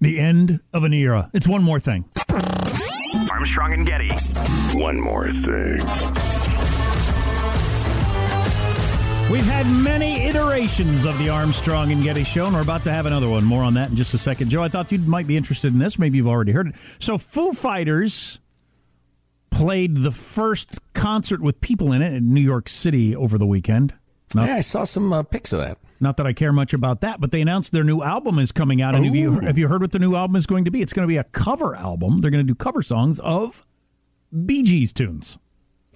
The end of an era. It's one more thing. Armstrong and Getty. One more thing. We've had many iterations of the Armstrong and Getty show, and we're about to have another one. More on that in just a second. Joe, I thought you might be interested in this. Maybe you've already heard it. So, Foo Fighters played the first concert with people in it in New York City over the weekend. Not, yeah, I saw some uh, pics of that. Not that I care much about that, but they announced their new album is coming out. And have you, have you heard what the new album is going to be? It's going to be a cover album. They're going to do cover songs of Bee Gees tunes.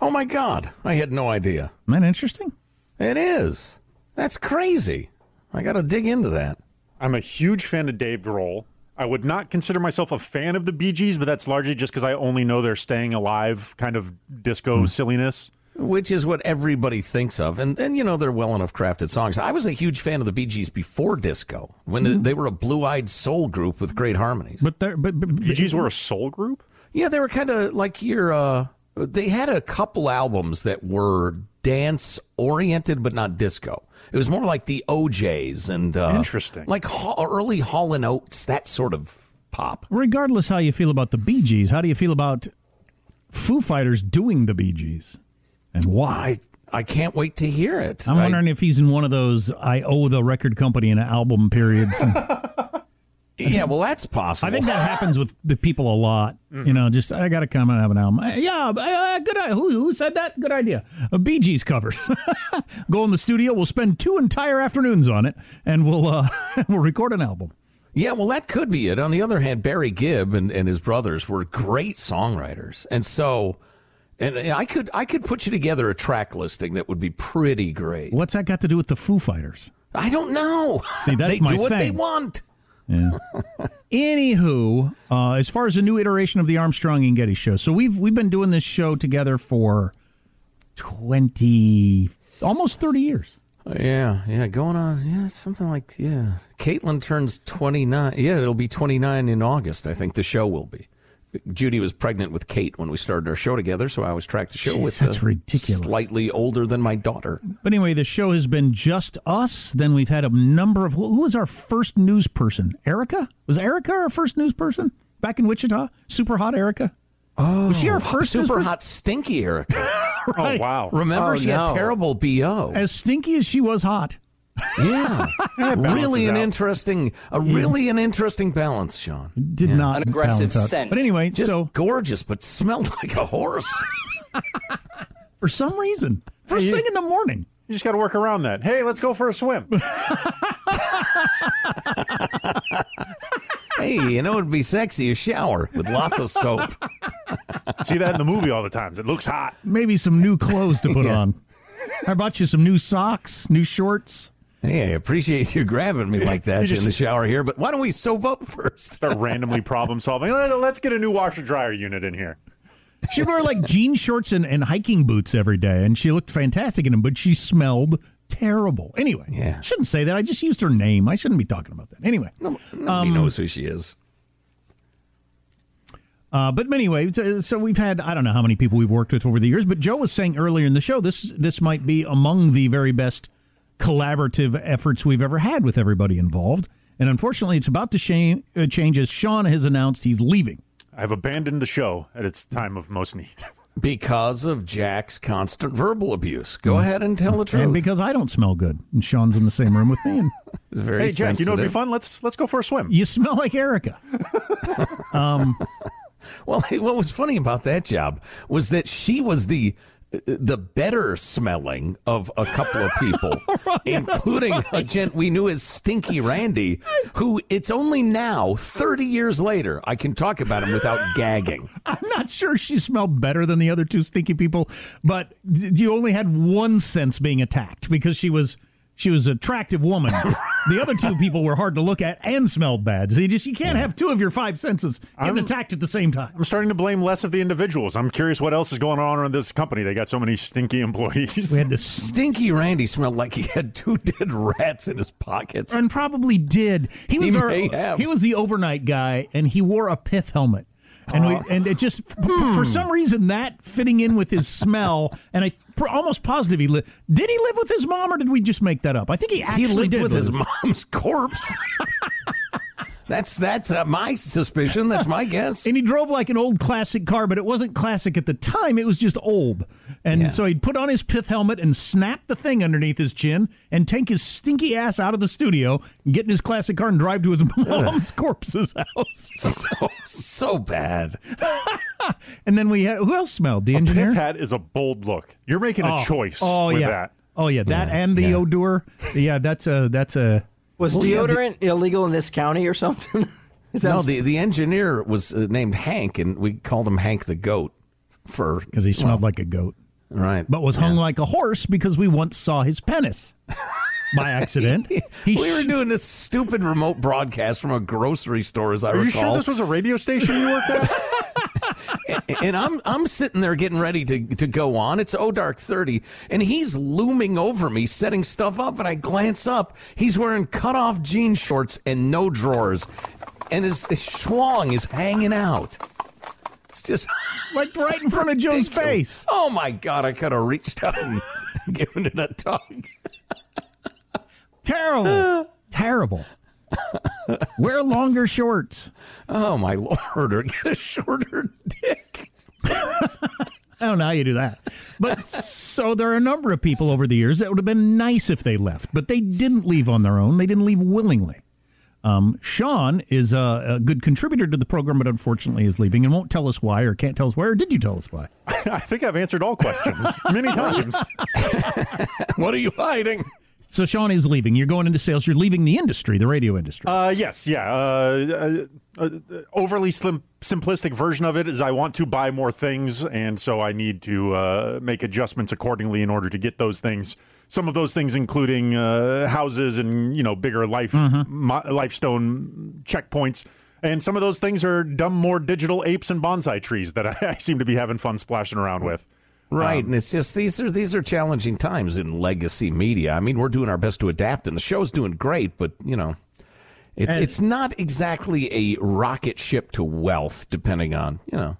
Oh, my God. I had no idea. Isn't that interesting? It is. That's crazy. I got to dig into that. I'm a huge fan of Dave Grohl. I would not consider myself a fan of the Bee Gees, but that's largely just because I only know their staying alive kind of disco mm. silliness which is what everybody thinks of. And, and, you know, they're well enough crafted songs. I was a huge fan of the Bee Gees before disco, when mm-hmm. they were a blue eyed soul group with great harmonies. But, but, but Bee Gees were a soul group? Yeah, they were kind of like your. Uh, they had a couple albums that were dance oriented, but not disco. It was more like the O'Jays and. Uh, Interesting. Like early Hall and Oates, that sort of pop. Regardless how you feel about the Bee Gees, how do you feel about Foo Fighters doing the Bee Gees? And why? I, can't wait to hear it. I'm wondering I, if he's in one of those I owe the record company an album periods. yeah, well, that's possible. I think that happens with, with people a lot. Mm-hmm. You know, just I got to come and have an album. Yeah, uh, good. Who, who said that? Good idea. A Bee Gees covers. Go in the studio. We'll spend two entire afternoons on it, and we'll uh, we'll record an album. Yeah, well, that could be it. On the other hand, Barry Gibb and, and his brothers were great songwriters, and so and I could I could put you together a track listing that would be pretty great. What's that got to do with the Foo Fighters? I don't know. See, that's they my do what thing. they want. Yeah. Anywho, uh, as far as a new iteration of the Armstrong and Getty show, so we've we've been doing this show together for twenty, almost thirty years. Uh, yeah, yeah, going on, yeah, something like yeah. Caitlin turns twenty nine. Yeah, it'll be twenty nine in August. I think the show will be. Judy was pregnant with Kate when we started our show together, so I was tracked the show Jeez, with that's ridiculous. slightly older than my daughter. But anyway, the show has been just us. Then we've had a number of who was our first news person? Erica was Erica our first news person back in Wichita? Super hot Erica. Oh, was she our first super hot stinky Erica? right. Oh wow! Remember, oh, she no. had terrible bo. As stinky as she was hot. Yeah, really an out. interesting, a really an interesting balance, Sean. Did yeah. not an aggressive scent. But anyway, just so gorgeous, but smelled like a horse for some reason. First Hey, you- thing in the morning. You just got to work around that. Hey, let's go for a swim. hey, you know it'd be sexy a shower with lots of soap. See that in the movie all the times. It looks hot. Maybe some new clothes to put Yeah. on. I bought you some new socks, new shorts? Hey, I appreciate you grabbing me like that just- in the shower here, but why don't we soap up first? Start randomly problem solving. Let- Let's get a new washer dryer unit in here. She wore like jean shorts and, and hiking boots every day, and she looked fantastic in them, but she smelled terrible. Anyway, Yeah. shouldn't say that. I just used her name. I shouldn't be talking about that. Anyway, no, Nobody knows who she is. uh, but anyway, so, so we've had I don't know how many people we've worked with over the years, but Joe was saying earlier in the show this this might be among the very best collaborative efforts we've ever had with everybody involved. And unfortunately, it's about to shame, uh, change as Sean has announced he's leaving. I've abandoned the show at its time of most need. Because of Jack's constant verbal abuse. Go ahead and tell the truth. And because I don't smell good, and Sean's in the same room with me, and It's very Hey Jack, you know what'd be fun? Let's let's go for a swim. you smell like Erica. um, Well, what was funny about that job was that she was the the better smelling of a couple of people, including a gent we knew as Stinky Randy, who it's only now, 30 years later, I can talk about him without gagging. I'm not sure she smelled better than the other two stinky people, but you only had one sense being attacked because she was she was an attractive woman. the other two people were hard to look at and smelled bad. So you just you can't have two of your five senses getting attacked at the same time. I'm starting to blame less of the individuals. I'm curious what else is going on in this company. They got so many stinky employees. We had this Stinky Randy smelled like he had two dead rats in his pockets. and probably did. He was He our, may have. he was the overnight guy, and he wore a pith helmet. And we, and it just f- Hmm. for some reason that fitting in with his smell, and I pr- almost positive he did he live with his mom or did we just make that up? I think he He lived did with live his mom's corpse. that's that's uh, my suspicion. That's my guess. and he drove like an old classic car, but it wasn't classic at the time. It was just old. And Yeah. so he'd put on his pith helmet and snap the thing underneath his chin and take his stinky ass out of the studio, and get in his classic car and drive to his mom's corpse's house. So so bad. And then we had who else smelled? The engineer. Pith hat is a bold look. You're making a Oh, choice Oh with yeah. that. Oh yeah, that and the yeah. odor. Yeah, that's a that's a. Was Well, yeah, the- deodorant illegal in this county or something? Is that No, the, the engineer was uh, named Hank, and we called him Hank the Goat for Because he smelled like a goat, right, but was hung like a horse because we once saw his penis by accident. He we were doing this stupid remote broadcast from a grocery store, as I Are you sure this was a radio station you worked at? and I'm I'm sitting there getting ready to to go on. It's oh dark thirty, and he's looming over me, setting stuff up. And I glance up. He's wearing cut off jean shorts and no drawers, and his, his schlong is hanging out. It's just like right in front of Joe's face. Oh my god! I could have reached out and given it a tug. Terrible, terrible. Wear longer shorts. Oh my lord! Or get a shorter dick. Oh, I don't know how you do that. But so there are a number of people over the years that would have been nice if they left, but they didn't leave on their own. They didn't leave willingly. Um, Sean is a, a good contributor to the program, but unfortunately is leaving and won't tell us why or can't tell us why. Or did you tell us why? I think I've answered all questions many times. What are you hiding? So Sean is leaving. You're going into sales. You're leaving the industry, the radio industry. Uh, yes, yeah. Uh, uh, uh, overly slim, simplistic version of it is I want to buy more things, and so I need to uh, make adjustments accordingly in order to get those things. Some of those things, including uh, houses and you know bigger life mi- lifestone checkpoints, and some of those things are dumb, more digital apes and bonsai trees that I, I seem to be having fun splashing around with. Right, and it's just these are these are challenging times in legacy media. I mean, we're doing our best to adapt, and the show's doing great, but you know, it's it's not exactly a rocket ship to wealth, depending on you know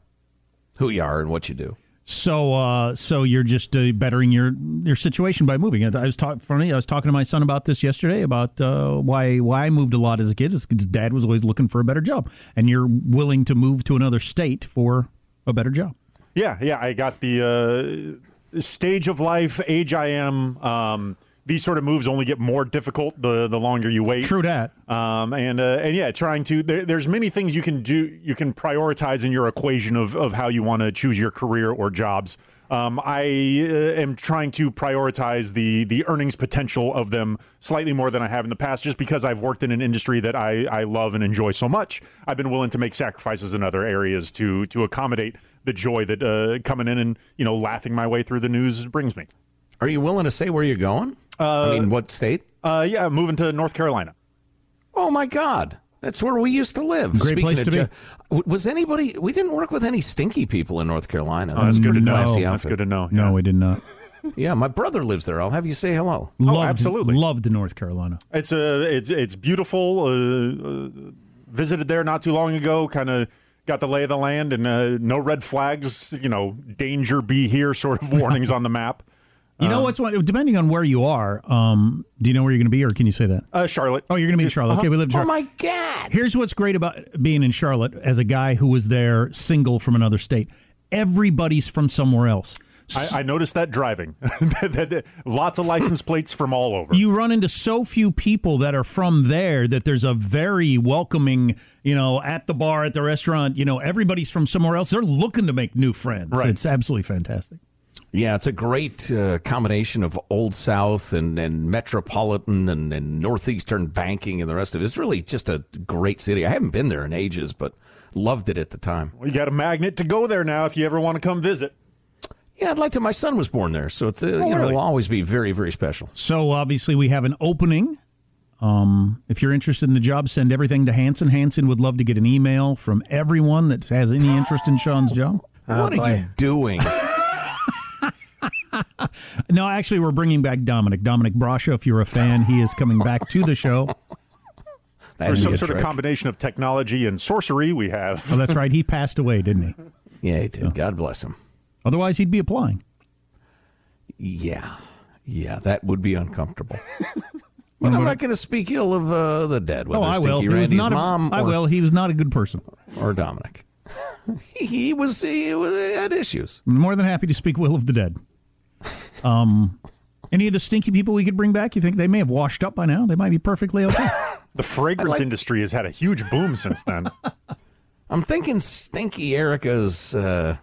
who you are and what you do. So, uh, so you're just uh, bettering your your situation by moving. I was talking funny. I was talking to my son about this yesterday about uh, why why I moved a lot as a kid. Is because dad was always looking for a better job, and you're willing to move to another state for a better job. Yeah, yeah. I got the uh, stage of life, age I am, um, these sort of moves only get more difficult the the longer you wait. True that. Um, and uh, and yeah, trying to there, there's many things you can do. You can prioritize in your equation of of how you want to choose your career or jobs. Um, I uh, am trying to prioritize the the earnings potential of them slightly more than I have in the past, just because I've worked in an industry that I, I love and enjoy so much. I've been willing to make sacrifices in other areas to to accommodate the joy that uh, coming in and you know laughing my way through the news brings me. Are you willing to say where you're going? I mean, what state? Uh, yeah, moving to North Carolina. Oh my God, that's where we used to live. Great Speaking place of to be. jo- was anybody? We didn't work with any stinky people in North Carolina. Oh, that's good to know. That's good to know. No, yeah. we did not. Yeah, my brother lives there. I'll have you say hello. Loved, absolutely. Loved North Carolina. It's a it's it's beautiful. Uh, uh, visited there not too long ago. Kind of got the lay of the land and uh, no red flags. You know, danger be here sort of warnings on the map. You know what's one? Depending on where you are, um, do you know where you're going to be, or can you say that? Uh, Charlotte. Oh, you're going to be in Charlotte. Okay, we live in Oh Charlotte. my God! Here's what's great about being in Charlotte as a guy who was there single from another state. Everybody's from somewhere else. I, I noticed that driving. That- that- Lots of license plates from all over. You run into so few people that are from there that there's a very welcoming, you know, at the bar, at the restaurant, you know, everybody's from somewhere else. They're looking to make new friends. Right. It's absolutely fantastic. Yeah, it's a great uh, combination of Old South and, and metropolitan and, and northeastern banking and the rest of it. It's really just a great city. I haven't been there in ages, but loved it at the time. You got a magnet to go there now if you ever want to come visit. Yeah, I'd like to. My son was born there, so it's uh, you know really? will always be very very special. So obviously we have an opening. Um, if you're interested in the job, send everything to Hanson. Hanson would love to get an email from everyone that has any interest in Sean's job. what are you doing? No, actually, we're bringing back Dominic. Dominic Brasha, if you're a fan, he is coming back to the show. That'd Or some a sort of combination of technology and sorcery we have. Oh, that's right. He passed away, didn't he? Yeah, he did. God bless him. Otherwise, he'd be applying. Yeah, yeah, that would be uncomfortable. but I'm not going to speak ill of uh, the dead, whether oh, I Stinky will. He was Randy's not a- mom I will. He was not a good person. or Dominic. he, he was he was- had issues. I'm more than happy to speak will of the dead. Um, any of the stinky people we could bring back? You think they may have washed up by now? They might be perfectly okay. The fragrance industry has had a huge boom since then. I'm thinking Stinky Erica's uh,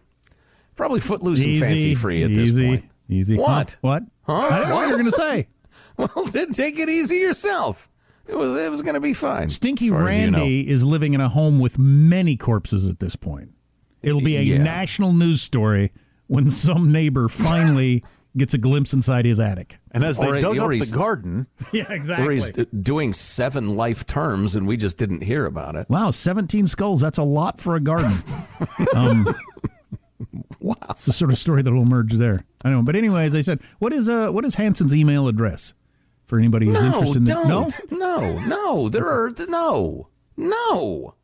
probably footloose and fancy free at this point. Easy. What? What? Huh? I didn't know what you were going to say. Well, then take it easy yourself. It was it was going to be fine. Stinky as far as you know. Randy is living in a home with many corpses at this point. It'll be a Yeah. national news story when some neighbor finally gets a glimpse inside his attic. And as they Or- dug or up the garden, Yeah, exactly. Or he's doing seven life terms and we just didn't hear about it. Wow, 17 skulls. That's a lot for a garden. um, Wow. it's the sort of story that will emerge there. I know. But, anyways, I said, what is uh, what is Hanson's email address for anybody who's No, interested in that? No? No, no. There are no, no.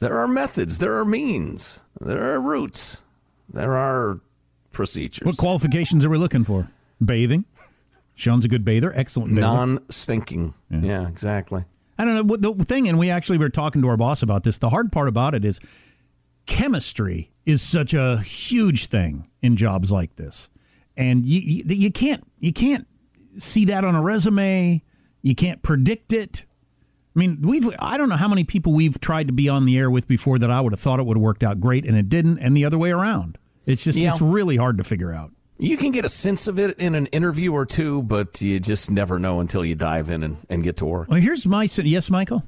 There are methods. There are means. There are routes. There are procedures. What qualifications are we looking for? Bathing. Sean's a good bather. Excellent bather. Non-stinking. Yeah. exactly. I don't know what the thing, and we actually were talking to our boss about this. The hard part about it is chemistry is such a huge thing in jobs like this, and you you, you can't you can't see that on a resume. You can't predict it. I mean, we've I don't know how many people we've tried to be on the air with before that I would have thought it would have worked out great, and it didn't, and the other way around. It's just Yeah. it's really hard to figure out. You can get a sense of it in an interview or two, but you just never know until you dive in and, and get to work. Well, here's my yes, Michael.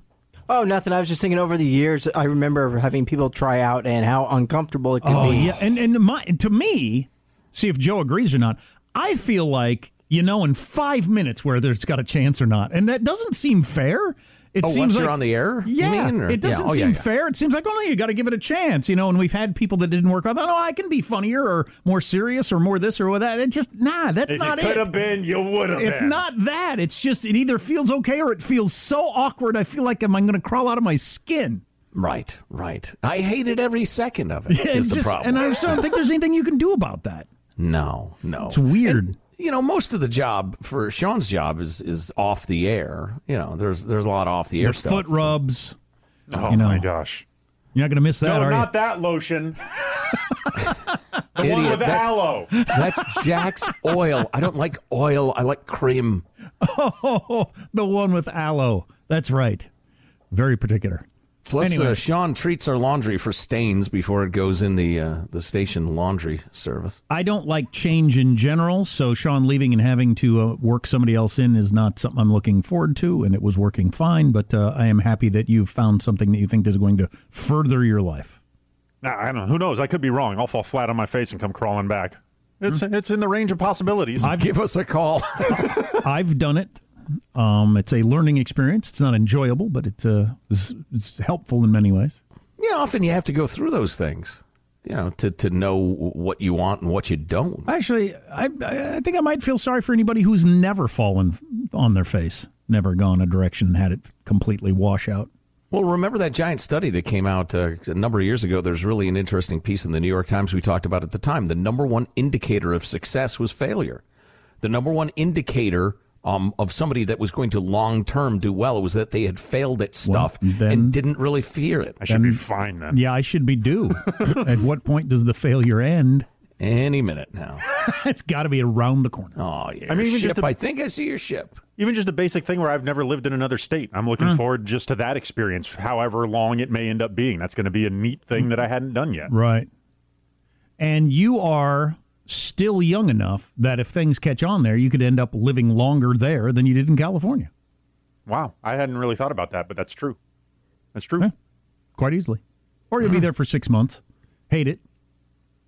Oh, nothing. I was just thinking over the years, I remember having people try out and how uncomfortable it could Oh be. yeah, and and my to me, see if Joe agrees or not. I feel like you know in five minutes whether it's got a chance or not, and that doesn't seem fair. It Oh, seems once like, you're on the air, you yeah, mean, or- it doesn't yeah. Oh, seem yeah. fair. It seems like only you got to give it a chance, you know. And we've had people that didn't work out. Oh, I can be funnier or more serious or more this or that. It just nah, that's if not you could it. have been, you would have It's been. not that. It's just it either feels okay or it feels so awkward. I feel like am I going to crawl out of my skin? Right, right. I hated every second of it. Yeah, is it's the just, problem. and I just don't think there's anything you can do about that. No, no. It's weird. And, you know, most of the job for Sean's job is is off the air. You know, there's there's a lot of off the air The stuff. foot rubs. Oh you know. my gosh! You're not going to miss that, No, are not that lotion. The one Idiot. with That's- aloe. That's Jack's oil. I don't like oil. I like cream. Oh, the one with aloe. That's right. Very particular. Plus, Anyway. uh, Sean treats our laundry for stains before it goes in the uh, the station laundry service. I don't like change in general, so Sean leaving and having to uh, work somebody else in is not something I'm looking forward to, and it was working fine. But uh, I am happy that you've found something that you think is going to further your life. Nah, I don't know. Who knows? I could be wrong. I'll fall flat on my face and come crawling back. It's it's in the range of possibilities. I've Give us a call. I've done it. Um, it's a learning experience. It's not enjoyable, but it's uh, it's, it's helpful in many ways. yeah, often you have to go through those things, you know, to, to know what you want and what you don't. Actually, I I think I might feel sorry for anybody who's never fallen on their face, never gone a direction and had it completely wash out. Well, remember that giant study that came out uh, a number of years ago? There's really an interesting piece in the New York Times we talked about at the time. The number one indicator of success was failure. The number one indicator um, of somebody that was going to long term do well was that they had failed at stuff then- and didn't really fear it. I should be fine then. Yeah, I should be due. At what point does the failure end? Any minute now. it's got to be around the corner. Oh, yeah. I mean, even ship. just a- I think I see your ship. Even just a basic thing where I've never lived in another state. I'm looking forward just to that experience, however long it may end up being. That's going to be a neat thing that I hadn't done yet. Right. And you are still young enough that if things catch on there, you could end up living longer there than you did in California. Wow, I hadn't really thought about that, but that's true. That's true. Yeah. Quite easily. Or you'll be there for six months, hate it,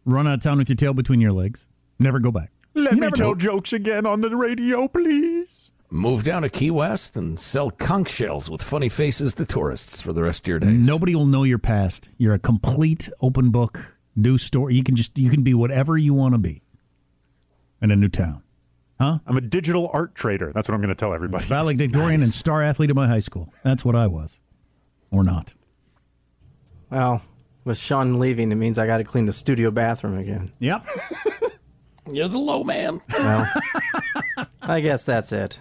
run out of town with your tail between your legs, never go back. Let You me tell know. jokes again on the radio, please. Move down to Key West and sell conch shells with funny faces to tourists for the rest of your days. Nobody will know your past. You're a complete open book, new story. You can just you can be whatever you want to be in a new town. Huh? I'm a digital art trader. That's what I'm going to tell everybody. Valedictorian and star athlete of my high school. That's what I was, or not. Well, with Sean leaving, it means I got to clean the studio bathroom again. Yep. You're the low man. Well, I guess that's it.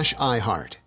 slash iHeart.